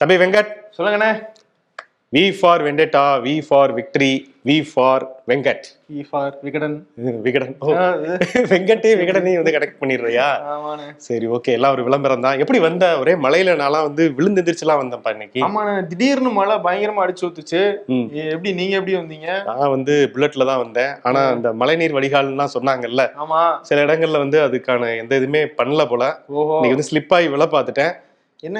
தம்பி வெங்கட். சொல்லுங்கண்ணே. V for vendetta V for victory V for Venkat E for Vikatan Vikatan வெங்கட்டே விகடனையும் வந்து connect பண்ணிடுறியா? சரி ஓகே எல்லாம் ஒரு விளம்பரம் தான். எப்படி வந்த? ஒரே மலையில நான்லாம் வந்து விழுந்து எந்திரிச்சுலாம் வந்தேன்ப்பா இன்னைக்கு. ஆமாண்ணே திடீர்னு மழை பயங்கரமா அடிச்சு ஊத்துச்சு. எப்படி நீங்க எப்படி வந்தீங்க? நான் வந்து புல்லட்ல தான் வந்தேன். ஆனா இந்த மழைநீர் வடிகால்லாம் சொன்னாங்கல்ல. ஆமா. சில இடங்கள்ல வந்து அதுக்கான எந்த இதுவுமே பண்ணல போல. இன்னைக்கு வந்து ஸ்லிப் ஆகி விழ பார்த்துட்டேன். என்ன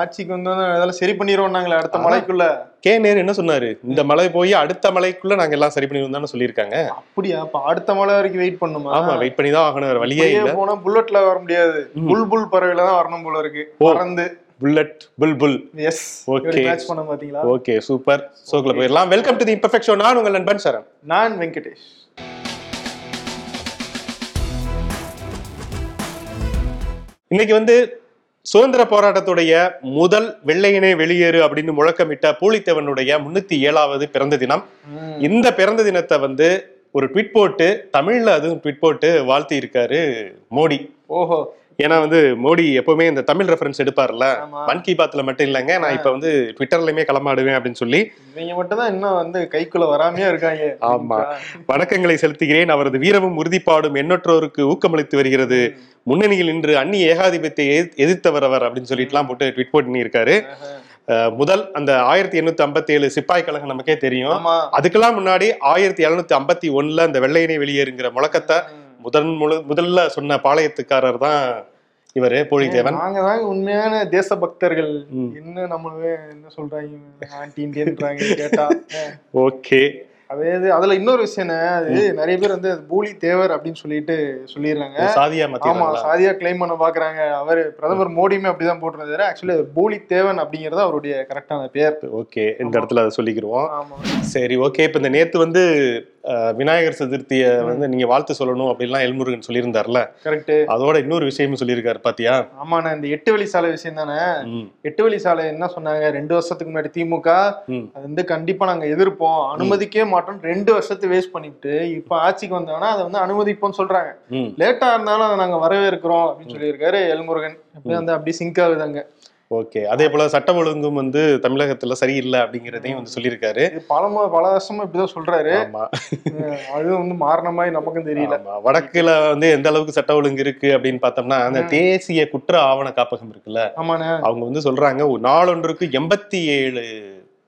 ஆட்சிக்கு வந்தோன்னு அதெல்லாம் சரி பண்ணிடுவோம்னாங்களே அடுத்த மலைக்குள்ள? கே. நேரு என்ன சொன்னாரு? இந்த மலை போய் அடுத்த மலைக்குள்ள நாங்க எல்லாம் சரி பண்ணி வந்தோம்னு சொல்லியிருக்காங்க. அப்படியா? அப்ப அடுத்த மலை வரைக்கும் வெயிட் பண்ணுமா? ஆமா வெயிட் பண்ணி தான் ஆகணும் வேற வழியே இல்ல. போனா புல்லட்ல வர முடியாது. புல் புல் பறவையில தான் வரணும் போல இருக்கு. பறந்து. புல்லட் புல் புல் எஸ் Okay. மேட்ச் பண்ண பாத்தீங்களா? ஓகே சூப்பர் சோக்குல போயிடலாம். Welcome to the imperfect show நான் உங்கள் நண்பன் சரண். நான் வெங்கடேஷ். இன்னைக்கு வந்து சுதந்திர போராட்டத்துடைய முதல் வெள்ளையனே வெளியேறு அப்படின்னு முழக்கமிட்ட பூலித்தேவனுடைய முன்னூத்தி ஏழாவது பிறந்த தினம். இந்த பிறந்த தினத்தை வந்து ஒரு ட்விட் போட்டு தமிழ்ல அதுவும் ட்விட் போட்டு வாழ்த்தி இருக்காரு மோடி. ஓஹோ. ஏன்னா வந்து மோடி எப்பவுமே இந்த தமிழ் ரெஃபரன்ஸ் எடுப்பார்ல. மன் கி பாத்ல மட்டும் இல்லைங்க. நான் இப்ப வந்து ட்விட்டர்லயுமே களமாடுவேன் அப்படின்னு சொல்லி. இவங்க மட்டும் தான் இன்னும் வந்து கைக்குள்ள வராமையே இருக்காங்க. ஆமா. வணக்கங்களை செலுத்துகிறேன். அவரது வீரமும் உறுதிப்பாடும் எண்ணற்றோருக்கு ஊக்கமளித்து வருகிறது. முன்னணியில் நின்று அந்நிய ஏகாதிபத்தியை எதிர்- எதிர்த்தவர் அவர் அப்படின்னு சொல்லிட்டுலாம் போட்டு ட்விட் பண்ணி இருக்காரு முதல் அந்த ஆயிரத்தி எண்ணூத்தி ஐம்பத்தி ஏழு சிப்பாய் கழகம் நமக்கே தெரியும். அதுக்கெல்லாம் முன்னாடி ஆயிரத்தி எழுநூத்தி ஐம்பத்தி ஒண்ணுல அந்த வெள்ளையனை வெளியேறுங்கிற முழக்கத்தை முதன் முழு முதல்ல சொன்ன பாளையத்துக்காரர் தான் இவரு போலித்தேவன் நாங்க தாங்க உண்மையான தேசபக்தர்கள். ம். என்ன நம்ம என்ன சொல்றாங்க? ஆன்டி இந்தியன்றாங்க கேட்டா. ஓகே. அதே இது அதுல இன்னொரு விஷயம் என்ன, அது நிறைய பேர் வந்து பூலி தேவர் அப்படின்னு சொல்லிட்டு சொல்லிடுறாங்க. சாதியா ஆமா சாதியா கிளைம் பண்ண பாக்குறாங்க. அவர் பிரதமர் மோடியுமே அப்படிதான் போட்டிருந்தாரு. ஆக்சுவலி பூலி தேவன் அப்படிங்கறது அவருடைய கரெக்டான பேர். ஓகே இந்த இடத்துல அதை சொல்லிக்கிருவோம். ஆமா. சரி ஓகே இப்ப இந்த நேத்து வந்து விநாயகர் சதுர்த்திய வந்து நீங்க வாழ்த்து சொல்லணும் அப்படின்லாம் எல்முருகன் சொல்லியிருந்தார்ல. கரெக்ட் அதோட இன்னொரு விஷயமும் சொல்லியிருக்காரு பாத்தியா? ஆமாண்ணா இந்த எட்டு வழி சாலை விஷயம் தானே எட்டு வழி சாலை என்ன சொன்னாங்க? ரெண்டு வருஷத்துக்கு முன்னாடி திமுக. அது வந்து கண்டிப்பா நாங்க எதிர்ப்போம். அனுமதிக்கவே மாட்டோம். ரெண்டு வருஷத்தை வேஸ்ட் பண்ணிவிட்டு இப்ப ஆட்சிக்கு வந்தாங்கன்னா அதை வந்து அனுமதிப்போம்னு சொல்றாங்க. லேட்டா இருந்தாலும் அதை நாங்க வரவேற்கிறோம் அப்படின்னு சொல்லியிருக்காரு எல்முருகன். அப்படி வந்து அப்படி சிங்க் ஆகுதாங்க ஓகே. அதே போல சட்டம் ஒழுங்கும் வந்து தமிழகத்துல சரியில்லை அப்படிங்கிறதையும் வந்து சொல்லியிருக்காரு. பல பல வருஷமா இப்படிதான் சொல்றாரு. ஆமா. அதுவும் வந்து மாறின மாதிரி நமக்கும் தெரியல. வடக்குல வந்து எந்த அளவுக்கு சட்ட ஒழுங்கு இருக்கு அப்படின்னு பார்த்தோம்னா அந்த தேசிய குற்ற ஆவண காப்பகம் இருக்குல்ல அவங்க வந்து சொல்றாங்க நாளொன்றுக்கு எண்பத்தி ஏழு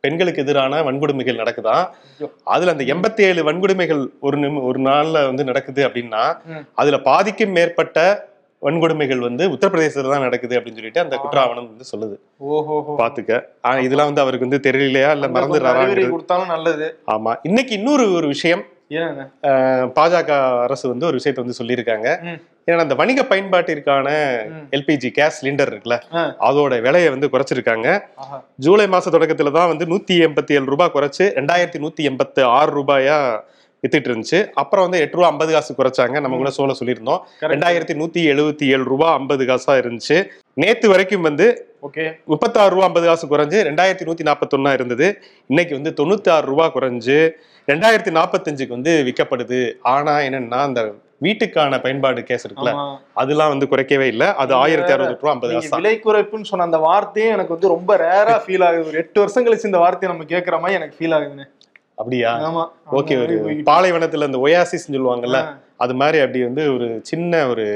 பெண்களுக்கு எதிரான வன்கொடுமைகள் நடக்குதாம் ஐயோ. அதுல அந்த எண்பத்தி ஏழு வன்கொடுமைகள் ஒரு நிமி ஒரு நாள்ல வந்து நடக்குது அப்படின்னா. அதுல பாதிக்கும் மேற்பட்ட வன்கொடுமைகள் வந்து உத்தரப்பிரதேசத்துல தான் நடக்குது அப்படின்னு சொல்லிட்டு அந்த குற்ற ஆவணம் வந்து சொல்லுது. ஓஹோ பாத்துக்க. ஆனா இதெல்லாம் வந்து அவருக்கு வந்து தெரியலையா இல்ல அறிவுரை மறந்துடுறாங்க கொடுத்தாலும் நல்லது. ஆமா. இன்னைக்கு இன்னொரு ஒரு விஷயம் பாஜக அரசு வந்து ஒரு விஷயத்தை வந்து சொல்லியிருக்காங்க. ஏன்னா அந்த வணிக பயன்பாட்டிற்கான. எல்பிஜி கேஸ் சிலிண்டர் இருக்குல்ல. அதோட விலையை வந்து குறைச்சிருக்காங்க. ஜூலை மாச தொடக்கத்துல தான் வந்து நூத்தி எண்பத்தி ஏழு ரூபாய் குறைச்சு ரெண்டாயிரத்தி நூத்தி எண்பத்தி ஆறு ரூபாயா வித்துட்டு இருந்துச்சு. அப்புறம் வந்து எட்டு ரூபா ஐம்பது காசு குறைச்சாங்க. நம்ம கூட சோழ சொல்லியிருந்தோம். ரெண்டாயிரத்தி நூத்தி எழுபத்தி ஏழு ரூபாய் ஐம்பது காசா இருந்துச்சு. நேத்து வரைக்கும் வந்து ஓகே. முப்பத்தாறு ரூபா ஐம்பது காசு குறைஞ்சு ரெண்டாயிரத்தி நூத்தி நாற்பத்தொன்னா இருந்தது. இன்னைக்கு வந்து தொண்ணூத்தி ஆறு ரூபாய் குறைஞ்சு ரெண்டாயிரத்தி நாற்பத்தஞ்சுக்கு வந்து விற்கப்படுது. ஆனா என்னன்னா அந்த வீட்டுக்கான பயன்பாடு கேஸ் இருக்குல்ல அதெல்லாம் வந்து குறைக்கவே இல்லை. அது ஆயிரத்தி அறுபது ரூபா ஐம்பது காசு. விலை குறைப்புன்னு சொன்ன அந்த வார்த்தையே எனக்கு வந்து ரொம்ப ரேரா ஃபீல் ஆகுது. ஒரு எட்டு வருஷம் கழிச்சு இந்த வார்த்தையை நம்ம கேக்குற மாதிரி எனக்கு ஃபீல் ஆகுதுண்ணே. அப்படியா? ஓகே ஒரு பாலைவனத்துல அந்த ஒயாசிஸ் சொல்லுவாங்கல்ல. அது மாதிரி அப்படி வந்து ஒரு சின்ன ஒரு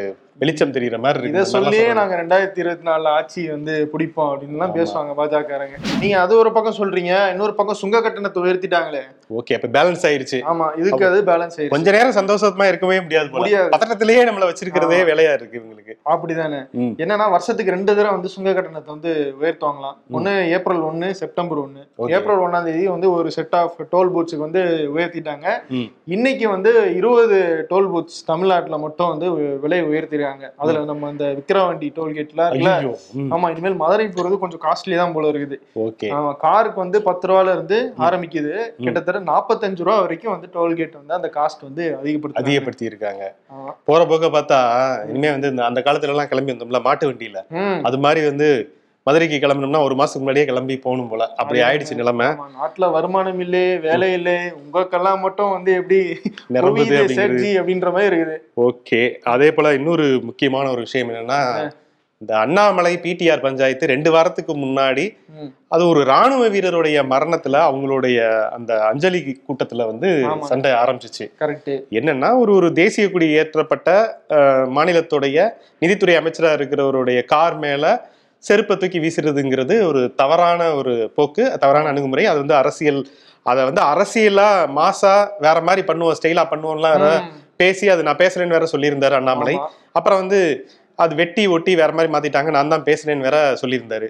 வெளிச்சம் தெரியுற மாதிரி இதை சொல்லியே. நாங்க ரெண்டாயிரத்தி இருபத்தி நாலுல ஆட்சி வந்து பிடிப்போம் அப்படின்னு எல்லாம் பேசுவாங்க பாஜகக்காரங்க நீங்க அது ஒரு பக்கம் சொல்றீங்க இன்னொரு பக்கம் சுங்க கட்டணத்தை உயர்த்திட்டாங்களே. ஓகே அப்ப பேலன்ஸ் ஆயிருச்சு. ஆமா இதுக்கு அது பேலன்ஸ் ஆயிடுச்சு கொஞ்ச நேரம் சந்தோஷமா இருக்கவே முடியாது முடியாது. பதட்டத்திலேயே நம்மள வச்சிருக்கிறதே வேலையா இருக்கு இவங்களுக்கு. அப்படிதானே. என்னன்னா வருஷத்துக்கு ரெண்டு தடவை வந்து சுங்க கட்டணத்தை வந்து உயர்த்துவாங்களாம். ஒண்ணு ஏப்ரல் ஒண்ணு செப்டம்பர் ஒண்ணு. ஏப்ரல் ஒண்ணாம் தேதி வந்து ஒரு செட் ஆஃப் டோல் பூத்ஸுக்கு வந்து உயர்த்திட்டாங்க. இன்னைக்கு வந்து இருபது டோல் பூத்ஸ் தமிழ்நாட்டுல மட்டும் வந்து விலை உயர்த்திருக்காங்க. அதுல நம்ம இந்த விக்கிரவாண்டி டோல்கேட்ல. ஆமா இனிமேல் மதுரை போறது கொஞ்சம் காஸ்ட்லி தான் போல இருக்குது. ஓகே. ஆமா, காருக்கு வந்து பத்து ரூபால இருந்து ஆரம்பிக்குது. கிட்டத்தட்ட நாற்பத்தஞ்சு ரூபா வரைக்கும் வந்து டோல்கேட் வந்து அந்த காஸ்ட் வந்து அதிகப்படுத்தி அதிகப்படுத்தி இருக்காங்க போற போக்க பார்த்தா இனிமே வந்து அந்த காலத்துல எல்லாம் கிளம்பி வந்தோம்ல மாட்டு வண்டியில. அது மாதிரி வந்து மதுரைக்கு கிளம்பணும்னா ஒரு மாசத்துக்கு முன்னாடியே கிளம்பி போகணும் போல. அப்படி ஆயிடுச்சு நிலைமை. நாட்டுல வருமானம் இல்லே வேலை இல்லை உங்களுக்கெல்லாம் மட்டும் வந்து எப்படி நிரம்புது அப்படின்ற மாதிரி இருக்குது. ஓகே. அதே போல இன்னொரு முக்கியமான ஒரு விஷயம் என்னன்னா இந்த அண்ணாமலை பிடிஆர் பஞ்சாயத்து ரெண்டு வாரத்துக்கு முன்னாடி. அது ஒரு ராணுவ வீரருடைய மரணத்துல அவங்களுடைய அந்த அஞ்சலி கூட்டத்துல வந்து. சண்டை ஆரம்பிச்சிச்சு. கரெக்ட் என்னன்னா ஒரு ஒரு தேசிய கொடி ஏற்றப்பட்ட மாநிலத்துடைய நிதித்துறை அமைச்சரா இருக்கிறவருடைய கார் மேல செருப்பை தூக்கி வீசுறதுங்கிறது ஒரு தவறான ஒரு போக்கு தவறான அணுகுமுறை. அது வந்து அரசியல் அதை வந்து அரசியலா மாசா வேற மாதிரி பண்ணுவோம் ஸ்டைலா பண்ணுவோம்லாம் வேற பேசி அது நான் பேசுறேன்னு வேற சொல்லியிருந்தாரு அண்ணாமலை. அப்புறம் வந்து அது வெட்டி ஒட்டி வேற மாதிரி மாத்திட்டாங்க. நான் தான் பேசுறேன்னு வேற சொல்லியிருந்தாரு.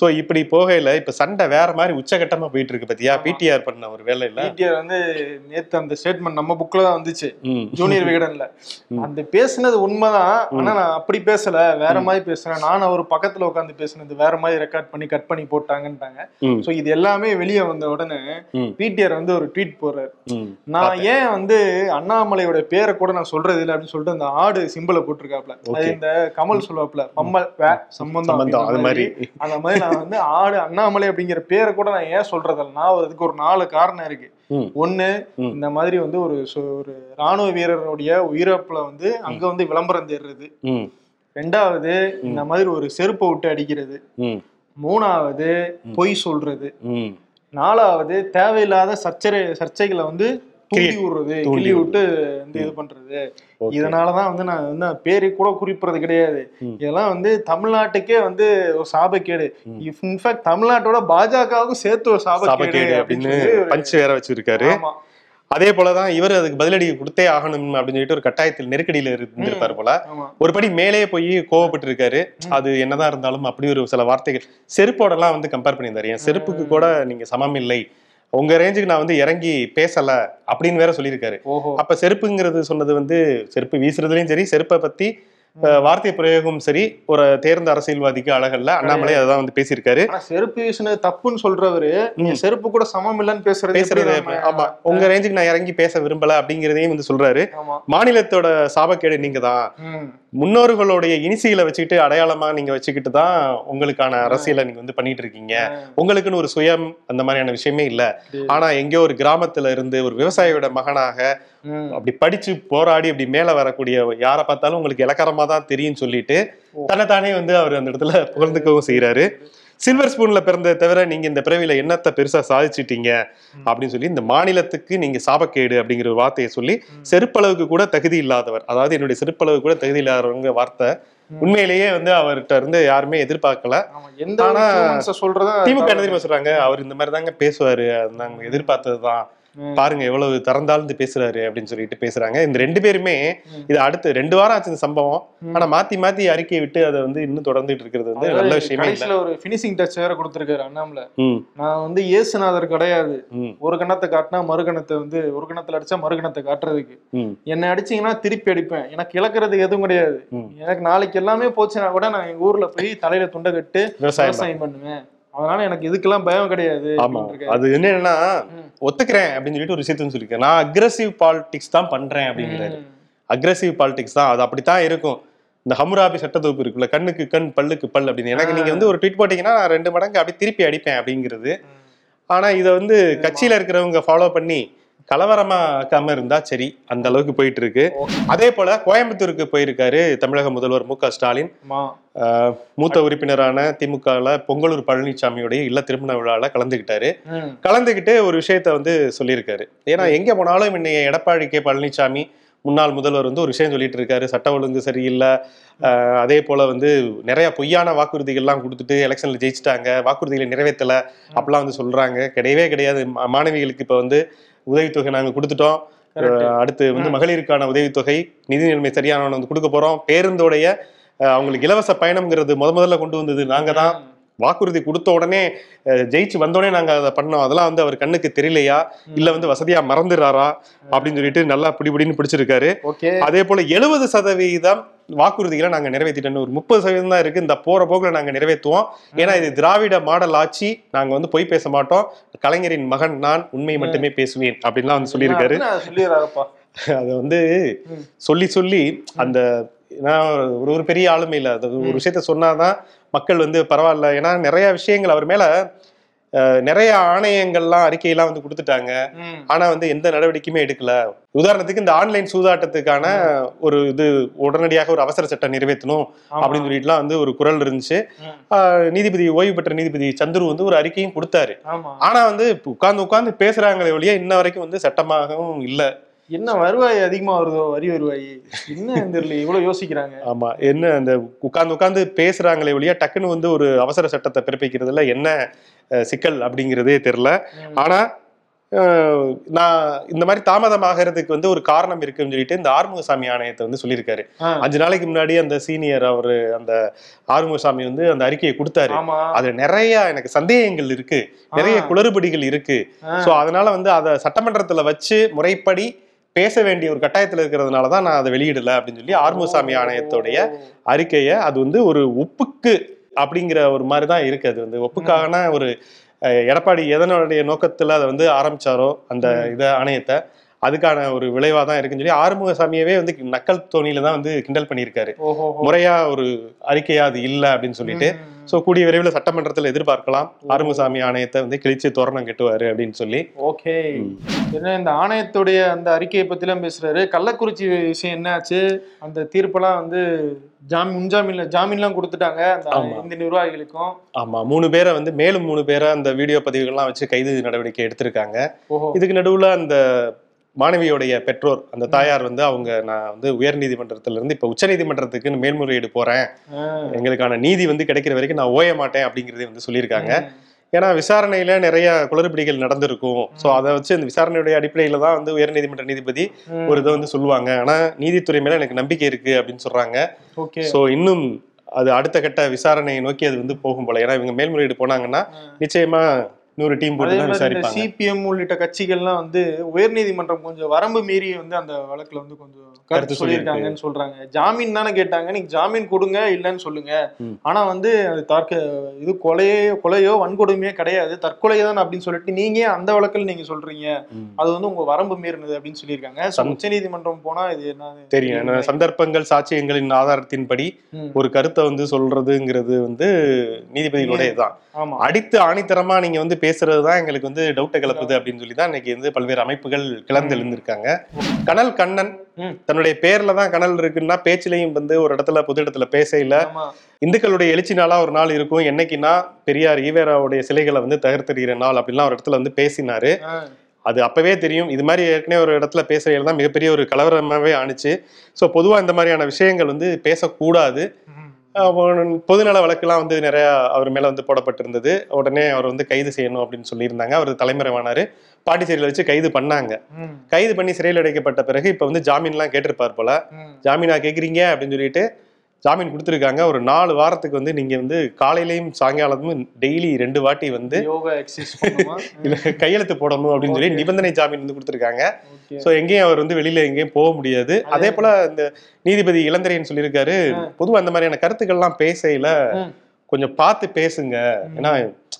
சோ இப்படி போகையில இப்ப சண்டை வேற மாதிரி உச்சகட்டமா போயிட்டு இருக்கு பத்தியா. பிடிஆர் பண்ண ஒரு வேலையில. பிடிஆர் வந்து நேத்து அந்த ஸ்டேட்மெண்ட் நம்ம புக்ல தான் வந்துச்சு. ஜூனியர் விகடன்ல. அந்த பேசுனது உண்மைதான். ஆனா நான் அப்படி பேசல. வேற மாதிரி பேசுறேன். நான் அவர் பக்கத்துல உட்காந்து பேசுனது வேற மாதிரி ரெக்கார்ட் பண்ணி கட் பண்ணி போட்டாங்கன்ட்டாங்க. ம். சோ இது எல்லாமே வெளியே வந்த உடனே. பிடிஆர் வந்து ஒரு ட்வீட் போடுறாரு. நான் ஏன் வந்து அண்ணாமலையோட பேரை கூட நான் சொல்றது இல்லை அப்படின்னு சொல்லிட்டு அந்த ஆடு சிம்பிளை போட்டிருக்காப்ல. அது. இந்த கமல் சொல்லுவாப்ல பம்மல் வே சம்பந்தம் அது மாதிரி அந்த மாதிரி நான் வந்து ஆடு அண்ணாமலை அப்படிங்கிற பேரை கூட நான் ஏன் சொல்றதில்ல நான் அதுக்கு ஒரு நாலு காரணம் இருக்கு. ஒண்ணு. இந்த மாதிரி வந்து ஒரு ஒரு ராணுவ வீரருடைய உயிரிழப்புல வந்து அங்க வந்து விளம்பரம் தேடுறது. ரெண்டாவது இந்த மாதிரி ஒரு செருப்பை விட்டு அடிக்கிறது. மூணாவது பொய் சொல்றது. நாலாவது தேவையில்லாத சர்ச்சை சர்ச்சைகளை வந்து தூண்டி விடுறது கிள்ளி விட்டு வந்து இது பண்றது. இதனாலதான் வந்து நான் வந்து பேரை கூட குறிப்பிடுறது கிடையாது. இதெல்லாம் வந்து தமிழ்நாட்டுக்கே வந்து ஒரு சாபக்கேடு. இன்ஃபேக்ட் தமிழ்நாட்டோட பாஜகவுக்கும் சேர்த்து ஒரு சாபக்கேடு அப்படின்னு பஞ்ச் வேற வச்சிருக்காரு. அதே போலதான் இவர் அதுக்கு பதிலடி கொடுத்தே ஆகணும் அப்படின்னு சொல்லிட்டு ஒரு கட்டாயத்தில் நெருக்கடியில இருந்திருப்பாரு போல. ஒரு படி மேலே போய் கோவப்பட்டு இருக்காரு அது என்னதான் இருந்தாலும் அப்படி ஒரு சில வார்த்தைகள். செருப்போட எல்லாம் வந்து கம்பேர் பண்ணியிருந்தாரு. என் செருப்புக்கு கூட நீங்க சமம் இல்லை. உங்க ரேஞ்சுக்கு நான் வந்து இறங்கி பேசல அப்படின்னு வேற சொல்லியிருக்காரு. அப்ப செருப்புங்கிறது சொன்னது வந்து செருப்பு வீசுறதுலயும் சரி செருப்பை பத்தி வார்த்தை பிரயோகம் சரி ஒரு தேர்ந்த அரசியல்வாதிக்கு அழகல்ல அண்ணாமலை அதான் வந்து பேசியிருக்காரு. செருப்பு வீசுனது தப்புன்னு சொல்றவரு செருப்பு கூட சமம் இல்லைன்னு பேசுறது பேசுறது ஆமா. உங்க ரேஞ்சுக்கு நான் இறங்கி பேச விரும்பல அப்படிங்கிறதையும் வந்து சொல்றாரு. மாநிலத்தோட சாபக்கேடு நீங்க தான். முன்னோர்களுடைய இனிசியலை வச்சுக்கிட்டு அடையாளமா நீங்க வச்சுக்கிட்டு தான் உங்களுக்கான அரசியலை நீங்க வந்து பண்ணிட்டு இருக்கீங்க உங்களுக்குன்னு ஒரு சுயம் அந்த மாதிரியான விஷயமே இல்ல. ஆனா எங்கேயோ ஒரு கிராமத்துல இருந்து ஒரு விவசாயியோட மகனாக. அப்படி படிச்சு போராடி அப்படி மேல வரக்கூடிய யாரை பார்த்தாலும் உங்களுக்கு இலக்காரமா தான் தெரியும் சொல்லிட்டு. தன்னைத்தானே வந்து அவர் அந்த இடத்துல புகழ்ந்துக்கவும் செய்யறாரு சில்வர் ஸ்பூன்ல பிறந்த தவிர நீங்க இந்த பிறவில என்னத்த பெருசா சாதிச்சிட்டீங்க அப்படின்னு சொல்லி இந்த மாநிலத்துக்கு நீங்க சாபக்கேடு அப்படிங்கிற ஒரு வார்த்தையை சொல்லி செருப்பளவுக்கு கூட தகுதி இல்லாதவர். அதாவது என்னுடைய செருப்பளவு கூட தகுதி இல்லாதவங்க வார்த்தை உண்மையிலேயே வந்து அவர்கிட்ட இருந்து யாருமே எதிர்பார்க்கல. ஆனா, சொல்றதும் திமுக என்ன தெரியுமா சொல்றாங்க? அவர் இந்த மாதிரி தாங்க பேசுவாரு. நாங்க எதிர்பார்த்ததுதான். பாருங்க எவ்வளவு திறந்தாழ்ந்து பேசுறாரு அப்படின்னு சொல்லிட்டு பேசுறாங்க. இந்த ரெண்டு பேருமே. இது அடுத்து ரெண்டு வாரம் ஆச்சு இந்த சம்பவம். ஆனா மாத்தி மாத்தி அறிக்கையை விட்டு அதை வந்து இன்னும் தொடர்ந்துட்டு இருக்கிறது வந்து நல்ல விஷயமே இல்ல. ஒரு பினிஷிங் டச் வேற கொடுத்திருக்காரு அண்ணாமலை. நான் வந்து இயேசுநாதர் கிடையாது. ஒரு கணத்தை காட்டினா மறுகணத்தை வந்து ஒரு கணத்துல அடிச்சா மறுகணத்தை காட்டுறதுக்கு. ம், என்னை அடிச்சீங்கன்னா திருப்பி அடிப்பேன். எனக்கு இழக்கிறதுக்கு எதுவும் கிடையாது. எனக்கு நாளைக்கு எல்லாமே போச்சுன்னா கூட நான் எங்க ஊர்ல போய் தலையில துண்டை கட்டு. விவசாயம் பண்ணுவேன். அதனால எனக்கு இதுக்கெல்லாம் பயம் கிடையாது ஆமா. அது என்னன்னா. ஒத்துக்கிறேன் அப்படின்னு சொல்லிட்டு ஒரு விஷயத்தையும் சொல்லியிருக்கேன். நான் அக்ரஸிவ் பாலிடிக்ஸ் தான் பண்றேன் அப்படிங்கிறாரு. அக்ரஸிவ் பாலிடிக்ஸ் தான். அது அப்படித்தான் இருக்கும். இந்த ஹமுராபி சட்டத்தொகுப்பு இருக்குல்ல கண்ணுக்கு கண் பல்லுக்கு பல் அப்படின்னு. எனக்கு நீங்க வந்து ஒரு ட்வீட் போட்டீங்கன்னா நான் ரெண்டு மடங்கு அப்படி திருப்பி அடிப்பேன் அப்படிங்கிறது. ஆனா இதை வந்து கட்சியில இருக்கிறவங்க ஃபாலோ பண்ணி கலவரமா ஆக்காம இருந்தா சரி அந்த அளவுக்கு போயிட்டு இருக்கு அதே போல கோயம்புத்தூருக்கு போயிருக்காரு தமிழக முதல்வர் மு க ஸ்டாலின். மூத்த உறுப்பினரான திமுகல பொங்கலூர் பழனிசாமியுடைய இல்ல திருமண விழால கலந்துக்கிட்டாரு ம். கலந்துக்கிட்டு ஒரு விஷயத்த வந்து சொல்லியிருக்காரு. ஏன்னா எங்க போனாலும் இன்னைய எடப்பாடி கே. பழனிசாமி முன்னாள் முதல்வர் வந்து ஒரு விஷயம் சொல்லிட்டு இருக்காரு சட்ட ஒழுங்கு சரியில்லை. ஆஹ் அதே போல வந்து நிறைய பொய்யான வாக்குறுதிகள்லாம் கொடுத்துட்டு எலெக்ஷன்ல ஜெயிச்சிட்டாங்க. வாக்குறுதிகளை நிறைவேற்றல அப்படிலாம் வந்து சொல்றாங்க. கிடையவே கிடையாது. மாணவிகளுக்கு இப்ப வந்து உதவித்தொகை நாங்க கொடுத்துட்டோம். அடுத்து வந்து மகளிருக்கான உதவித்தொகை நிதி நிலைமை சரியான வந்து கொடுக்க போறோம். பேருந்தோடைய அவங்களுக்கு இலவச பயணம்ங்கிறது முத முதல்ல கொண்டு வந்தது. நாங்க தான் வாக்குறுதி கொடுத்த உடனே ஜெயிச்சு வந்தோடனே நாங்க அதை பண்ணோம். அதெல்லாம் வந்து அவர் கண்ணுக்கு தெரியலையா? இல்ல வந்து வசதியா மறந்துடுறாரா? அப்படின்னு சொல்லிட்டு நல்லா பிடிபிடின்னு பிடிச்சிருக்காரு. அதே போல எழுபது சதவீதம் வாக்குறுதிகளை நாங்க நிறைவேற்றிட்டோம் ஒரு முப்பது சதவீதம் தான் இருக்கு. இந்த போற போக்குல நாங்க நிறைவேற்றுவோம். ஏன்னா இது திராவிட மாடல் ஆட்சி. நாங்க வந்து பொய் பேச மாட்டோம். கலைஞரின் மகன் நான் உண்மை மட்டுமே பேசுவேன் அப்படின்லாம் வந்து சொல்லியிருக்காரு. அதை வந்து. சொல்லி சொல்லி அந்த ஒரு ஒரு பெரிய ஆளுமை இல்லை. அது ஒரு விஷயத்த சொன்னாதான் மக்கள் வந்து பரவாயில்ல. ஏன்னா நிறைய விஷயங்கள் அவர் மேல நிறைய ஆணையங்கள்லாம் அறிக்கையெல்லாம் வந்து கொடுத்துட்டாங்க. ஆனா வந்து எந்த நடவடிக்கையுமே எடுக்கல. உதாரணத்துக்கு இந்த ஆன்லைன் சூதாட்டத்துக்கான ஒரு இது உடனடியாக ஒரு அவசர சட்டம் நிறைவேற்றணும். அப்படின்னு சொல்லிட்டுலாம் வந்து ஒரு குரல் இருந்துச்சு. நீதிபதி ஓய்வு பெற்ற நீதிபதி சந்துரு வந்து ஒரு அறிக்கையும் கொடுத்தாரு. ஆனா வந்து உட்கார்ந்து உட்கார்ந்து பேசுறாங்களே ஒழிய இன்ன வரைக்கும் வந்து சட்டமாகவும் இல்ல. என்ன வருவாய் அதிகமா வருதோ வரி வருவாய்? என்ன தெரியல இவ்வளவு யோசிக்கிறாங்க. ஆமா என்ன அந்த உட்கார்ந்து உட்கார்ந்து பேசுறாங்களே ஒழிய டக்குன்னு வந்து ஒரு அவசர சட்டத்தை பிறப்பிக்கிறதுல என்ன சிக்கல் அப்படிங்கிறதே தெரியல. ஆனா நான் இந்த மாதிரி தாமதமாகறதுக்கு வந்து ஒரு காரணம் இருக்குன்னு சொல்லிட்டு இந்த ஆறுமுகசாமி ஆணையத்தை வந்து சொல்லியிருக்காரு. அஞ்சு நாளைக்கு முன்னாடி அந்த சீனியர் அவரு அந்த ஆறுமுகசாமி வந்து அந்த அறிக்கையை கொடுத்தாரு. அதுல நிறைய எனக்கு சந்தேகங்கள் இருக்கு. நிறைய. குளறுபடிகள் இருக்கு. சோ அதனால வந்து அதை சட்டமன்றத்துல வச்சு முறைப்படி பேச வேண்டிய ஒரு கட்டாயத்துல இருக்கிறதுனால தான் நான் அதை வெளியிடல அப்படின்னு சொல்லி ஆறுமுகசாமி ஆணையத்துடைய அறிக்கையை அது வந்து ஒரு ஒப்புக்கு அப்படிங்கிற ஒரு மாதிரி தான் இருக்கு அது வந்து ஒப்புக்கான ஒரு எடப்பாடி எதனுடைய நோக்கத்துல அதை வந்து ஆரம்பிச்சாரோ அந்த. இதை ஆணையத்தை அதுக்கான ஒரு விளைவா தான் இருக்குன்னு சொல்லி ஆறுமுகசாமியவே வந்து நக்கல் தோணியில தான் வந்து கிண்டல் பண்ணியிருக்காரு. முறையா ஒரு அறிக்கையா அது இல்ல அப்படின்னு சொல்லிட்டு. சோ கூடிய விரைவில் சட்டமன்றத்தில் எதிர்பார்க்கலாம். ஆறுமுகசாமி ஆணையத்தை வந்து கிழிச்சு தோரணம் கட்டுவாரு அப்படின்னு சொல்லி. ஓகே. என்ன இந்த ஆணையத்துடைய அந்த அறிக்கையை பத்திலாம் பேசுறாரு. கள்ளக்குறிச்சி விஷயம் என்னாச்சு? அந்த தீர்ப்பெல்லாம் வந்து ஜாமீன் முன்ஜாமீன்ல ஜாமீன்லாம் கொடுத்துட்டாங்க. இந்த நிர்வாகிகளுக்கும். ஆமா. மூணு பேரை வந்து மேலும் மூணு பேரை அந்த வீடியோ பதிவுகள்லாம் வச்சு கைது நடவடிக்கை எடுத்திருக்காங்க. இதுக்கு நடுவுல அந்த மாணவியோடைய பெற்றோர் அந்த தாயார் வந்து அவங்க நான் வந்து உயர் நீதிமன்றத்துல இருந்து இப்ப உச்ச நீதிமன்றத்துக்கு மேல்முறையீடு போறேன். எங்களுக்கான நீதி வந்து கிடைக்கிற வரைக்கும் நான் ஓய மாட்டேன் அப்படிங்கறதே வந்து சொல்லியிருக்காங்க. ஏன்னா விசாரணையில நிறைய குளறுபடிகள் நடந்திருக்கும். சோ அதை வச்சு அந்த விசாரணையுடைய அடிப்படையில தான் வந்து உயர் நீதிமன்ற நீதிபதி. ஒரு இதை வந்து சொல்லுவாங்க. ஆனா நீதித்துறை மேல எனக்கு நம்பிக்கை இருக்கு அப்படின்னு சொல்றாங்க. சோ இன்னும் அது அடுத்த கட்ட விசாரணையை நோக்கி அது வந்து போகும் போல. ஏன்னா இவங்க மேல்முறையீடு போனாங்கன்னா நிச்சயமா இன்னொரு டீம் போட்டு சிபிஎம் உள்ளிட்ட கட்சிகள்லாம் வந்து உயர்நீதிமன்றம் கொஞ்சம் வரம்பு மீறி வந்து அந்த வழக்குல வந்து கொஞ்சம் கருத்து சொல்லியிருக்காங்கன்னு சொல்றாங்க. ஜாமீன் தானே கேட்டாங்க. நீங்க ஜாமீன் கொடுங்க இல்லைன்னு சொல்லுங்க. ஆனா வந்து அது தற்க இது கொலையோ கொலையோ வன்கொடுமையோ கிடையாது. தற்கொலை தான் அப்படின்னு சொல்லிட்டு நீங்க அந்த வழக்கில் நீங்க சொல்றீங்க. அது வந்து உங்க வரம்பு மீறினது அப்படின்னு சொல்லியிருக்காங்க. So, சம்- உச்சநீதிமன்றம் போனா இது என்ன தெரியும். சந்தர்ப்பங்கள் சாட்சியங்களின் ஆதாரத்தின்படி. ஒரு கருத்தை வந்து சொல்றதுங்கிறது வந்து நீதிபதிகளுடைய தான் ஆமா. அடித்து ஆணித்தரமா நீங்க வந்து பேசுறது தான் எங்களுக்கு வந்து டவுட்டை கிளப்புது அப்படின்னு சொல்லி தான் இன்னைக்கு வந்து பல்வேறு அமைப்புகள் கிளர்ந்து எழுந்திருக்காங்க. கனல் கண்ணன். தன்னுடைய பேர்ல தான் கனல் இருக்குன்னா பேச்சிலையும் வந்து ஒரு இடத்துல பொது இடத்துல பேசையில இந்துக்களுடைய எழுச்சி நாளா ஒரு நாள் இருக்கும். என்னைக்குன்னா பெரியார் ஈவேராவுடைய சிலைகளை வந்து தகர்த்தெறிகிற நாள் அப்படின்லாம் ஒரு இடத்துல வந்து பேசினாரு. அது அப்பவே தெரியும். இது மாதிரி ஏற்கனவே ஒரு இடத்துல பேசுறதுல தான் மிகப்பெரிய ஒரு கலவரமாவே ஆணுச்சு. ஸோ பொதுவா இந்த மாதிரியான விஷயங்கள் வந்து பேசக்கூடாது. பொதுநல வழக்குலாம் வந்து நிறைய அவர் மேல வந்து போடப்பட்டிருந்தது. உடனே அவர் வந்து கைது செய்யணும் அப்படின்னு சொல்லியிருந்தாங்க. அவர் தலைமறைவானாரு. பாண்டிச்சேரியில வச்சு கைது பண்ணாங்க. கைது பண்ணி சிறையில் அடைக்கப்பட்ட பிறகு இப்ப வந்து ஜாமீன்லாம் கேட்டிருப்பார் போல. ஜாமீனா கேக்குறீங்க அப்படின்னு சொல்லிட்டு ஜாமீன் கொடுத்துருக்காங்க. ஒரு நாலு வாரத்துக்கு வந்து நீங்க வந்து காலையிலயும் சாயங்காலமும் டெய்லி ரெண்டு வாட்டி வந்து கையெழுத்து போடணும் அப்படின்னு சொல்லி நிபந்தனை ஜாமீன் வந்து கொடுத்துருக்காங்க. சோ எங்கேயும் அவர் வந்து வெளியில எங்கேயும் போக முடியாது. அதே போல இந்த நீதிபதி இளந்திரையன் சொல்லியிருக்காரு. பொதுவா அந்த மாதிரியான கருத்துக்கள்லாம் பேசையில. கொஞ்சம் பார்த்து பேசுங்க. ஏன்னா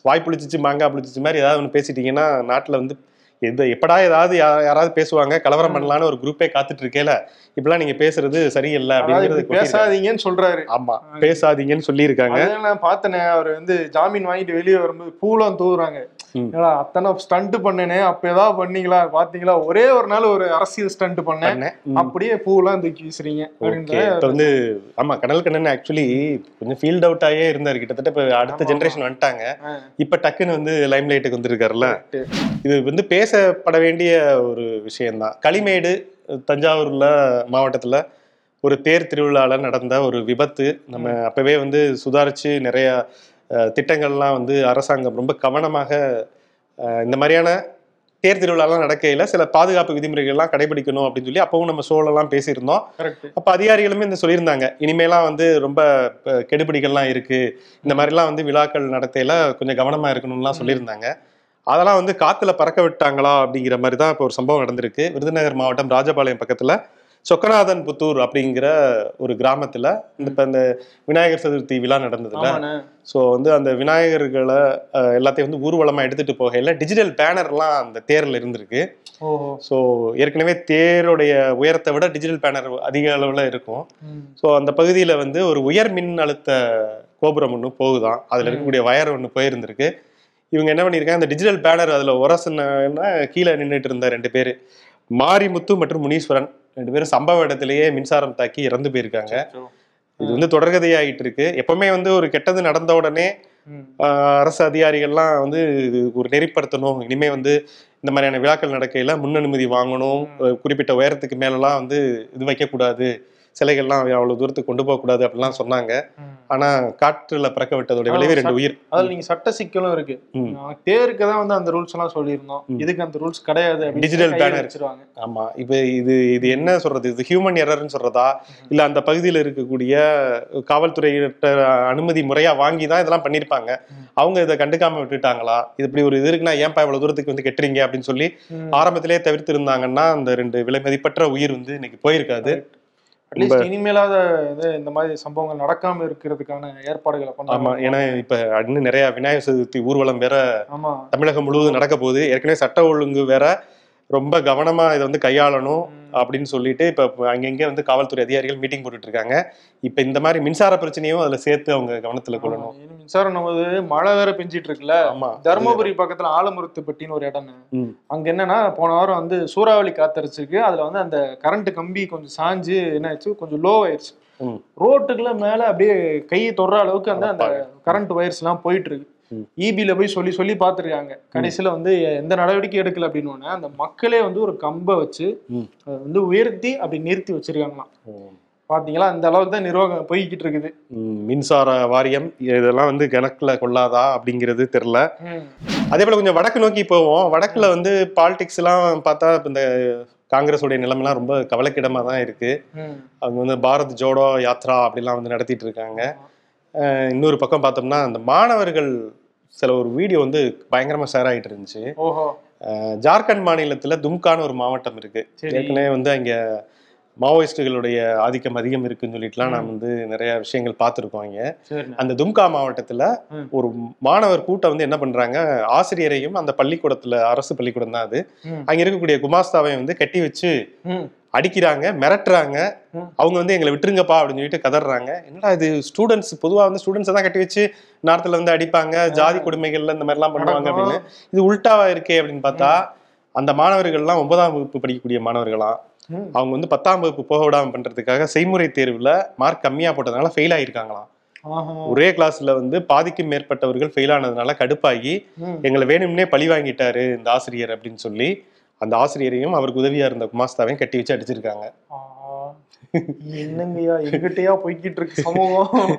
வாய் புளிச்சிச்சு மாங்காய் புளிச்சிச்சு மாதிரி ஏதாவது ஒன்று பேசிட்டீங்கன்னா நாட்டுல வந்து எது எப்படா ஏதாவது யாராவது பேசுவாங்க கலவரம் பண்ணலான்னு ஒரு குரூப்பே காத்துட்டு இருக்கேல இப்படிலாம் நீங்க பேசுறது சரியில்லை அப்படிங்கிறது பேசாதீங்கன்னு சொல்றாரு. ஆமா பேசாதீங்கன்னு சொல்லியிருக்காங்க. நான் பார்த்தனே அவர் வந்து ஜாமீன் வாங்கிட்டு வெளியே வரும்போது பூலாம் தூவுறாங்க. ஏடா, அத்தனை ஸ்டண்ட் பண்ணனே அப்ப ஏதாவது பண்ணீங்களா? பாத்தீங்களா? ஒரே ஒரு நாள் ஒரு அரசியல் ஸ்டண்ட் பண்ணேன். அப்படியே பூலாம் தூக்கி வீசுறீங்க வந்து ஆமா கனல் கண்ணன் ஆக்சுவலி கொஞ்சம் ஃபீல்ட் அவுட் ஆயே இருந்தாரு. கிட்டத்தட்ட இப்ப அடுத்த ஜெனரேஷன் வந்துட்டாங்க. இப்ப டக்குன்னு வந்து லைம் லைட்டுக்கு வந்திருக்காருல்ல. இது வந்து பேசப்பட வேண்டிய ஒரு விஷயம்தான். களிமேடு தஞ்சாவூர்ல மாவட்டத்துல ஒரு தேர் திருவிழால நடந்த ஒரு விபத்து. நம்ம அப்பவே வந்து சுதாரிச்சு நிறைய திட்டங்கள்லாம் வந்து அரசாங்கம் ரொம்ப கவனமாக இந்த மாதிரியான தேர் திருவிழாலாம் நடக்கையில சில பாதுகாப்பு விதிமுறைகள்லாம் கடைபிடிக்கணும் அப்படின்னு சொல்லி அப்பவும் நம்ம சோழலாம் பேசியிருந்தோம். கரெக்ட் அப்ப அதிகாரிகளுமே இந்த சொல்லியிருந்தாங்க. இனிமேலாம் வந்து ரொம்ப கெடுபிடிகள்லாம் இருக்கு. இந்த மாதிரிலாம் வந்து விழாக்கள் நடத்தையில கொஞ்சம் கவனமா இருக்கணும்லாம் சொல்லியிருந்தாங்க. அதெல்லாம் வந்து காத்துல பறக்க விட்டாங்களா அப்படிங்கிற மாதிரி தான் இப்போ ஒரு சம்பவம் நடந்திருக்கு. விருதுநகர் மாவட்டம் ராஜபாளையம் பக்கத்துல சொக்கநாதன் புத்தூர் அப்படிங்கிற ஒரு கிராமத்துல இந்த இப்ப இந்த விநாயகர் சதுர்த்தி விழா நடந்ததுல. ஸோ வந்து அந்த விநாயகர்களை எல்லாத்தையும் வந்து ஊர்வலமா எடுத்துட்டு போகையில டிஜிட்டல் பேனர்லாம் அந்த தேர்ல இருந்திருக்கு. ஸோ ஏற்கனவே தேருடைய உயரத்தை விட டிஜிட்டல் பேனர் அதிக அளவுல இருக்கும். ஸோ அந்த பகுதியில வந்து ஒரு உயர் மின் அழுத்த கோபுரம் ஒன்று போகுதாம் அதுல இருக்கக்கூடிய வயர் ஒன்று போயிருந்திருக்கு. இவங்க என்ன பண்ணியிருக்காங்க அந்த டிஜிட்டல் பேனர் அதுல உரசுனா கீழே நின்றுட்டு இருந்த ரெண்டு பேரு மாரிமுத்து மற்றும் முனீஸ்வரன். ரெண்டு பேரும் சம்பவ இடத்திலேயே மின்சாரம் தாக்கி இறந்து போயிருக்காங்க. இது வந்து தொடர்கதையாயிட்டு இருக்கு எப்பவுமே வந்து ஒரு கெட்டது நடந்த உடனே அரசு அதிகாரிகள்லாம் வந்து ஒரு நெறிப்படுத்தணும். இனிமே வந்து இந்த மாதிரியான விழாக்கள் நடக்கையில முன் அனுமதி வாங்கணும். குறிப்பிட்ட உயரத்துக்கு மேலலாம் வந்து இது வைக்கக்கூடாது. சிலைகள்லாம் அவ்வளவு தூரத்துக்கு கொண்டு போகக்கூடாது அப்படிலாம் சொன்னாங்க. ஆனா காற்றுல பறக்க விட்டதோட விளைவு ரெண்டு உயிர். அதுல நீங்க சட்ட சிக்கலும் இருக்கு. தேருக்கு தான் வந்து அந்த ரூல்ஸ் எல்லாம் சொல்லியிருந்தோம். இதுக்கு அந்த ரூல்ஸ் கிடையாது கையில banner. வச்சிருவாங்க. ஆமா. இப்ப இது இது என்ன சொல்றது? இது ஹியூமன் எரர்னு சொல்றதா? இல்ல அந்த பகுதியில் இருக்கக்கூடிய காவல்துறையிட்ட அனுமதி முறையா வாங்கி தான் இதெல்லாம் பண்ணிருப்பாங்க. அவங்க இதை கண்டுக்காம விட்டுட்டாங்களா? இது இப்படி ஒரு இது இருக்குன்னா ஏன்பா இவ்வளவு தூரத்துக்கு வந்து கெட்டுறீங்க அப்படின்னு சொல்லி ம். ஆரம்பத்திலே தவிர்த்து இருந்தாங்கன்னா அந்த ரெண்டு விலை மதிப்பற்ற உயிர் வந்து இன்னைக்கு போயிருக்காது. அட்லீஸ்ட் இனிமேலாத இது இந்த மாதிரி சம்பவங்கள் நடக்காம இருக்கிறதுக்கான ஏற்பாடுகளை ஆமா பண்ணாங்க ஏன்னா இப்ப இன்னும் நிறைய விநாயகர் சதுர்த்தி ஊர்வலம் வேற ஆமா. தமிழகம் முழுவதும் நடக்க போகுது. ஏற்கனவே சட்ட ஒழுங்கு வேற ரொம்ப கவனமா இதை வந்து கையாளணும். அப்படின்னு சொல்லிட்டு இப்ப அங்கங்க வந்து காவல்துறை அதிகாரிகள் மீட்டிங் போட்டுட்டு இருக்காங்க இப்ப இந்த மாதிரி மின்சார பிரச்சனையும் அதுல சேர்த்து அவங்க கவனத்துல கொள்ளணும் மின்சாரம் நமது மழை வேற பெஞ்சிட்டு இருக்குல்ல ஆமா தருமபுரி பக்கத்துல ஆலமருத்துப்பட்டின்னு ஒரு இடம். அங்க என்னன்னா போன வாரம் வந்து சூறாவளி காத்தடிச்சிருக்கு அதுல வந்து அந்த கரண்ட் கம்பி கொஞ்சம் சாஞ்சு என்ன ஆச்சு கொஞ்சம் லோ ஆயிடுச்சு. ரோட்டுக்குள்ள மேல அப்படியே கையை தொடுற அளவுக்கு அந்த அந்த. கரண்ட் ஒயர்ஸ் எல்லாம் போயிட்டு இருக்கு ம். ஈபில போய் சொல்லி சொல்லி பார்த்துருக்காங்க கடைசியில வந்து எந்த நடவடிக்கை எடுக்கல அப்படின்னு அந்த மக்களே வந்து ஒரு கம்பை வச்சு. அதை வந்து உயர்த்தி அப்படி நிறுத்தி வச்சிருக்காங்களாம். பாத்தீங்களா அந்த அளவுக்கு தான் நிர்வாகம் போய்கிட்டு இருக்குது மின்சார வாரியம் இதெல்லாம் வந்து கணக்குல கொள்ளாதா அப்படிங்கிறது தெரியல. அதே போல கொஞ்சம் வடக்கு நோக்கி போவோம் வடக்குல வந்து பாலிடிக்ஸ் எல்லாம் பார்த்தா இந்த காங்கிரஸுடைய நிலைமைலாம் ரொம்ப கவலைக்கிடமா தான் இருக்கு. அவங்க வந்து பாரத் ஜோடோ யாத்ரா அப்படிலாம் வந்து நடத்திட்டு இருக்காங்க இன்னொரு பக்கம் பார்த்தோம்னா அந்த மாணவர்கள் சில ஒரு வீடியோ வந்து பயங்கரமா ஷேர் ஆகிட்டு இருந்துச்சு. ஓஹோ. ஜார்க்கண்ட் மாநிலத்துல தும்கான்னு ஒரு மாவட்டம் இருக்கு. ஏற்கனவே வந்து அங்க மாவோயிஸ்டுகளுடைய ஆதிக்கம் அதிகம் இருக்குன்னு சொல்லிட்டுலாம் நாம் வந்து நிறைய விஷயங்கள் பார்த்துருக்கோம் இங்க அந்த தும்கா மாவட்டத்துல. ஒரு மாணவர் கூட்டம் வந்து என்ன பண்றாங்க ஆசிரியரையும் அந்த பள்ளிக்கூடத்துல அரசு பள்ளிக்கூடம் தான் அது. அங்க இருக்கக்கூடிய குமாஸ்தாவை வந்து கட்டி வச்சு. அடிக்கிறாங்க மிரட்டுறாங்க. அவங்க வந்து எங்களை விட்டுருங்கப்பா அப்படின்னு சொல்லிட்டு கதறாங்க என்னடா இது ஸ்டூடெண்ட்ஸ் பொதுவா வந்து ஸ்டூடெண்ட்ஸை தான் கட்டி வச்சு நார்த்துல வந்து அடிப்பாங்க ஜாதி கொடுமைகள்ல இந்த மாதிரிலாம் பண்ணுவாங்க. அப்படின்னு இது உல்டாவா இருக்கே அப்படின்னு பார்த்தா அந்த மாணவர்கள்லாம் ஒன்பதாம் வகுப்பு படிக்கக்கூடிய மாணவர்களாம். அவங்க வந்து பத்தாம் வகுப்பு போக விடாம பண்றதுக்காக செய்முறை தேர்வுல மார்க் கம்மியா போட்டதுனால ஃபெயில் ஆயிருக்காங்களாம். ஒரே கிளாஸ்ல வந்து பாதிக்கும் மேற்பட்டவர்கள் ஃபெயில் ஆனதுனால கடுப்பாகி. எங்களை வேணும்னே பழி வாங்கிட்டாரு இந்த ஆசிரியர் அப்படின்னு சொல்லி அந்த ஆசிரியரையும் அவருக்கு உதவியா இருந்த குமாஸ்தாவையும் கட்டி வச்சு அடிச்சிருக்காங்க. என்னங்கய்யா எங்கிட்டயா போய்கிட்டு இருக்கு சமூகம்?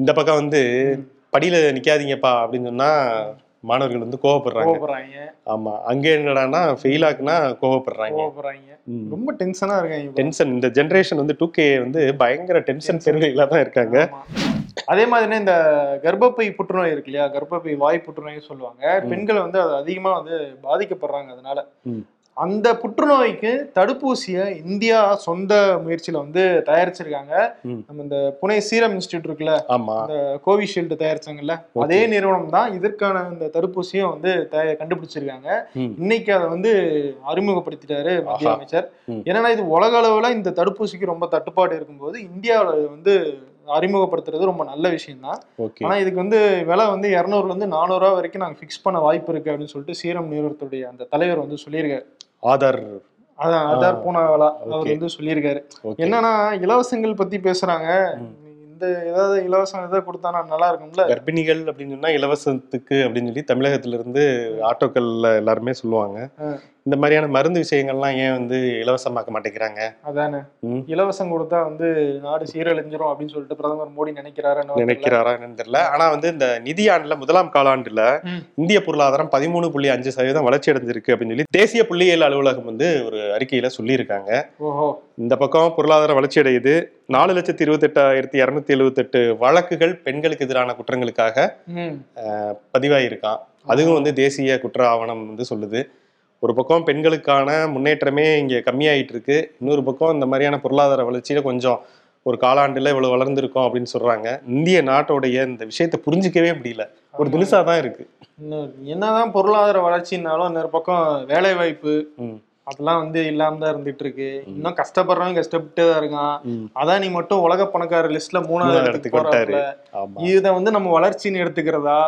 இந்த பக்கம் வந்து படியில நிக்காதீங்கப்பா அப்படின்னு சொன்னா மாணவர்கள் வந்து கோவப்படுறாங்க. ஆமா. அங்க என்னடான்னா ஃபெயில் ஆக்குனா கோவப்படுறாங்க. ரொம்ப டென்ஷனா இருக்காங்க. டென்ஷன் இந்த ஜெனரேஷன் வந்து டூ கே வந்து பயங்கர டென்ஷன் பெருவையில தான் இருக்காங்க. அதே மாதிரி இந்த கர்ப்பப்பை புற்றுநோய் இருக்கு இல்லையா? கர்ப்பப்பை வாய் புற்றுநோய் சொல்லுவாங்க. பெண்கள் வந்து அது அதிகமா வந்து பாதிக்கப்படுறாங்க அதனால. அந்த புற்றுநோய்க்கு தடுப்பூசியை இந்தியா சொந்த முயற்சியில வந்து தயாரிச்சிருக்காங்க. நம்ம இந்த புனே சீரம் இன்ஸ்டியூட் இருக்குல்ல? இந்த கோவிஷீல்டு தயாரிச்சாங்கல்ல? அதே நிறுவனம் தான் இதற்கான இந்த தடுப்பூசியும் வந்து கண்டுபிடிச்சிருக்காங்க. இன்னைக்கு அதை வந்து அறிமுகப்படுத்திட்டாரு மத்திய. அமைச்சர். என்னன்னா இது உலக அளவுல இந்த தடுப்பூசிக்கு ரொம்ப தட்டுப்பாடு இருக்கும்போது இந்தியாவுல வந்து அறிமுகப்படுத்துறது ரொம்ப நல்ல விஷயம் தான் ஆனா இதுக்கு வந்து விலை வந்து இரநூறுல இருந்து நானூறு ரூபா வரைக்கும் நாங்க ஃபிக்ஸ் பண்ண வாய்ப்பு இருக்கு அப்படின்னு சொல்லிட்டு சீரம் நிறுவனத்துடைய அந்த தலைவர் வந்து சொல்லியிருக்காரு. ஆதார். அதான் அதார் பூனாவாலா அவர். வந்து சொல்லியிருக்காரு. என்னன்னா இலவசங்கள் பத்தி பேசுறாங்க. இந்த ஏதாவது இலவசம் எதாவது கொடுத்தானா நல்லா இருக்கும்ல? கர்ப்பிணிகள் அப்படின்னு சொன்னா இலவசத்துக்கு அப்படின்னு சொல்லி தமிழகத்துல இருந்து ஆட்டோக்கள்ல எல்லாருமே சொல்லுவாங்க. இந்த மாதிரியான மருந்து விஷயங்கள்லாம் ஏன் வந்து இலவசமாக்க மாட்டேங்கிறாங்க? அதானே. இலவசம் கொடுத்தா வந்து நாடு சீரழிஞ்சிரும் அப்படின்னு சொல்லிட்டு பிரதமர் மோடி நினைக்கிறாரு நினைக்கிறாரா தெரியல. ஆனா வந்து இந்த நிதியாண்டுல முதலாம் காலாண்டுல. இந்திய பொருளாதாரம் பதிமூணு புள்ளி அஞ்சு சதவீதம் வளர்ச்சி அடைஞ்சிருக்கு அப்படின்னு சொல்லி தேசிய புள்ளியியல் அலுவலகம் வந்து ஒரு அறிக்கையில சொல்லியிருக்காங்க. ஓஹோ. இந்த பக்கம் பொருளாதார வளர்ச்சி அடையுது நாலு லட்சத்தி இருபத்தெட்டாயிரத்தி இரநூத்தி எழுபத்தெட்டு வழக்குகள் பெண்களுக்கு எதிரான குற்றங்களுக்காக பதிவாயிருக்கான். அதுவும் வந்து தேசிய குற்ற ஆவணம் வந்து சொல்லுது. ஒரு பக்கம் பெண்களுக்கான முன்னேற்றமே இங்க கம்மியாயிட்டு இருக்கு இன்னொரு பக்கம் இந்த மாதிரியான பொருளாதார வளர்ச்சியில கொஞ்சம் ஒரு காலாண்டுல இவ்வளவு வளர்ந்துருக்கோம் அப்படின்னு சொல்றாங்க. இந்திய நாட்டோடைய இந்த விஷயத்தை புரிஞ்சிக்கவே முடியல. ஒரு தினுசா தான் இருக்கு. என்னதான் பொருளாதார வளர்ச்சினாலும் இன்னொரு பக்கம் வேலை வாய்ப்பு ம். அதெல்லாம் வந்து இல்லாம தான் இருந்துட்டு இருக்கு இன்னும் கஷ்டப்படுறவங்க கஷ்டப்பட்டு தான் இருக்கான். அதான் நீ மட்டும் உலக பணக்கார லிஸ்ட்ல மூணாவது இடத்துக்கு ஆமா. இதை வந்து நம்ம வளர்ச்சின்னு எடுத்துக்கிறதா.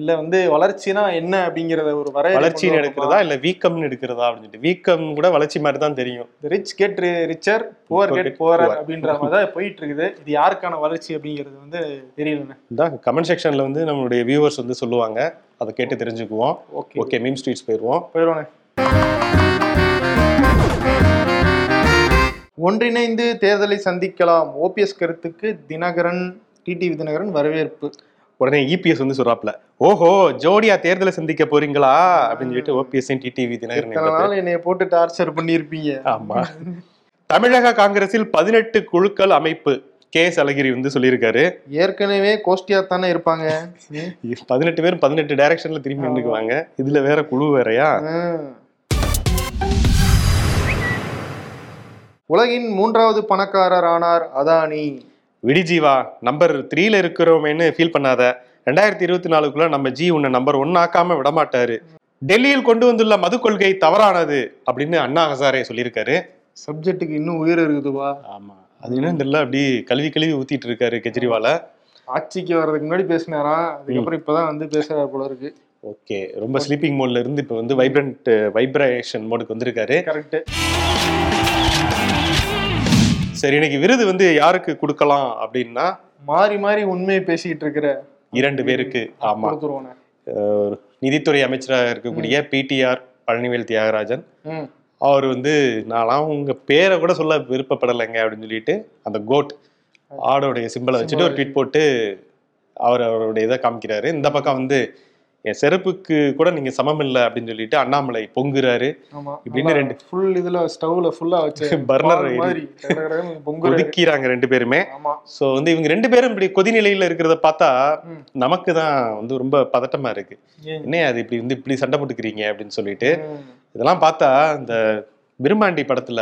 இல்ல வந்து வளர்ச்சினா என்ன அப்படிங்கறத ஒரு வரையறை வளர்ச்சின்னு எடுக்கிறதா? இல்ல வீக்கம்னு எடுக்கிறதா அப்படின்னு சொல்லிட்டு. வீக்கம் கூட வளர்ச்சி மாதிரி தான் தெரியும். Rich get richer poor Poor get poor. அப்படின்ற மாதிரி தான் போயிட்டு இருக்குது இது யாருக்கான வளர்ச்சி அப்படிங்கிறது வந்து தெரியலண்ணே. இந்த கமெண்ட் செக்ஷன்ல வந்து நம்மளுடைய வியூவர்ஸ் வந்து சொல்லுவாங்க. அதை கேட்டு தெரிஞ்சுக்குவோம். ஓகே ஓகே மீம் ஸ்ட்ரீட்ஸ் போயிருவோம் போயிடுவானே ஒன்றிணைந்து தேர்தலை சந்திக்கலாம். ஓபிஎஸ் கருத்துக்கு தினகரன் டிடிவி தினகரன் வரவேற்பு. உடனே இபிஎஸ் வந்து சொல்றாப்ல ஓஹோ ஜோடியா தேர்தலை சந்திக்க போறீங்களா? அப்படின்னு சொல்லிட்டு ஓபிஎஸ் டிடிவி தினகரன் என்னைய போட்டு டார்ச்சர் பண்ணியிருப்பீங்க ஆமா. தமிழக காங்கிரஸில் பதினெட்டு குழுக்கள் அமைப்பு. கே எஸ் அழகிரி வந்து சொல்லியிருக்காரு. ஏற்கனவே கோஷ்டியா தானே இருப்பாங்க. பதினெட்டு பேரும் பதினெட்டு டைரக்ஷன்ல திரும்பி நின்னுக்குவாங்க. இதுல வேற குழு வேறயா? உலகின் மூன்றாவது பணக்காரர் ஆனார் அதானி. விடிஜீவா நம்பர் த்ரீல இருக்கிறோமேன்னு ஃபீல் பண்ணாத. ரெண்டாயிரத்தி இருபத்தி நாலுக்குள்ள நம்ம ஜி உன்னை நம்பர் ஒன் ஆக்காம விட மாட்டாரு டெல்லியில் கொண்டு வந்துள்ள மது கொள்கை தவறானது அப்படின்னு அண்ணா ஹசாரே சொல்லியிருக்காரு. சப்ஜெக்ட்டுக்கு இன்னும் உயிர் இருக்குதுவா? ஆமா. அது என்ன தெரியல அப்படி கல்வி கழுவி ஊத்திட்டு இருக்காரு கெஜ்ரிவால. ஆட்சிக்கு வர்றதுக்கு முன்னாடி பேசினாராம் அதுக்கப்புறம் இப்பதான் வந்து பேசுறாரு போல இருக்கு. ஓகே ரொம்ப ஸ்லீப்பிங் மோட்ல இருந்து இப்போ வந்து வைப்ரண்ட் வைப்ரேஷன் மோடுக்கு வந்திருக்காரு. கரெக்ட் சரி இன்னைக்கு விருது வந்து யாருக்கு கொடுக்கலாம் அப்படின்னா மாறி மாறி உண்மையை பேசிக்கிட்டு இருக்கிற இரண்டு பேருக்கு. ஆமா. நிதித்துறை அமைச்சராக இருக்கக்கூடிய பிடிஆர் பழனிவேல் தியாகராஜன். அவர் வந்து நான்லாம் உங்க பேரை கூட சொல்ல விருப்பப்படலைங்க அப்படின்னு சொல்லிட்டு அந்த கோட் ஆடோடைய சிம்பிளை வச்சுட்டு ஒரு ட்வீட் போட்டு அவர் அவருடைய இதை காமிக்கிறாரு. இந்த பக்கம் வந்து என் செருப்புக்கு கூட நீங்க சமம் இல்லை அப்படின்னு சொல்லிட்டு அண்ணாமலை பொங்குறாரு. இப்படின்னு ரெண்டு ஃபுல் இதுல ஸ்டவ்ல ஃபுல்லா வச்சு பொங்குறாரு. ஒதுக்கிறாங்க ரெண்டு பேருமே. சோ வந்து இவங்க ரெண்டு பேரும் இப்படி கொதிநிலையில இருக்கிறத பார்த்தா. நமக்கு தான் வந்து ரொம்ப பதட்டமா இருக்கு? என்ன அது இப்படி வந்து இப்படி சண்டை போட்டுக்கிறீங்க அப்படின்னு சொல்லிட்டு. இதெல்லாம் பார்த்தா இந்த விரும்பாண்டி படத்துல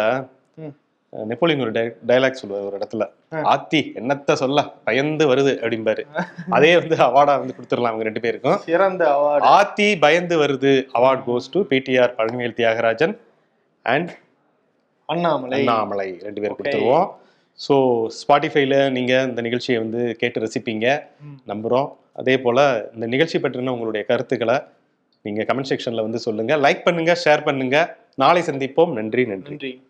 நெப்போலியன் ஒரு டைலாக் சொல்லுவார் ஒரு இடத்துல. ஆத்தி என்னத்த சொல்ல? பயந்து வருது அப்படிம்பாரு. அதே வந்து அவார்டா வந்து கொடுத்துடலாம் அவங்க ரெண்டு பேருக்கும். சிறந்த அவார்டு ஆத்தி பயந்து வருது award goes to PTR Palanivel Thiagarajan and Annamalai. Annamalai. ரெண்டு பேரும். கொடுத்துருவோம். ஸோ ஸ்பாட்டிஃபைல நீங்க இந்த நிகழ்ச்சியை வந்து கேட்டு ரசிப்பீங்க. நம்புறோம். அதே போல இந்த நிகழ்ச்சி பற்றின உங்களுடைய கருத்துக்களை நீங்க கமெண்ட் செக்ஷன்ல வந்து சொல்லுங்க. லைக் பண்ணுங்க ஷேர் பண்ணுங்க. நாளை சந்திப்போம். நன்றி. நன்றி.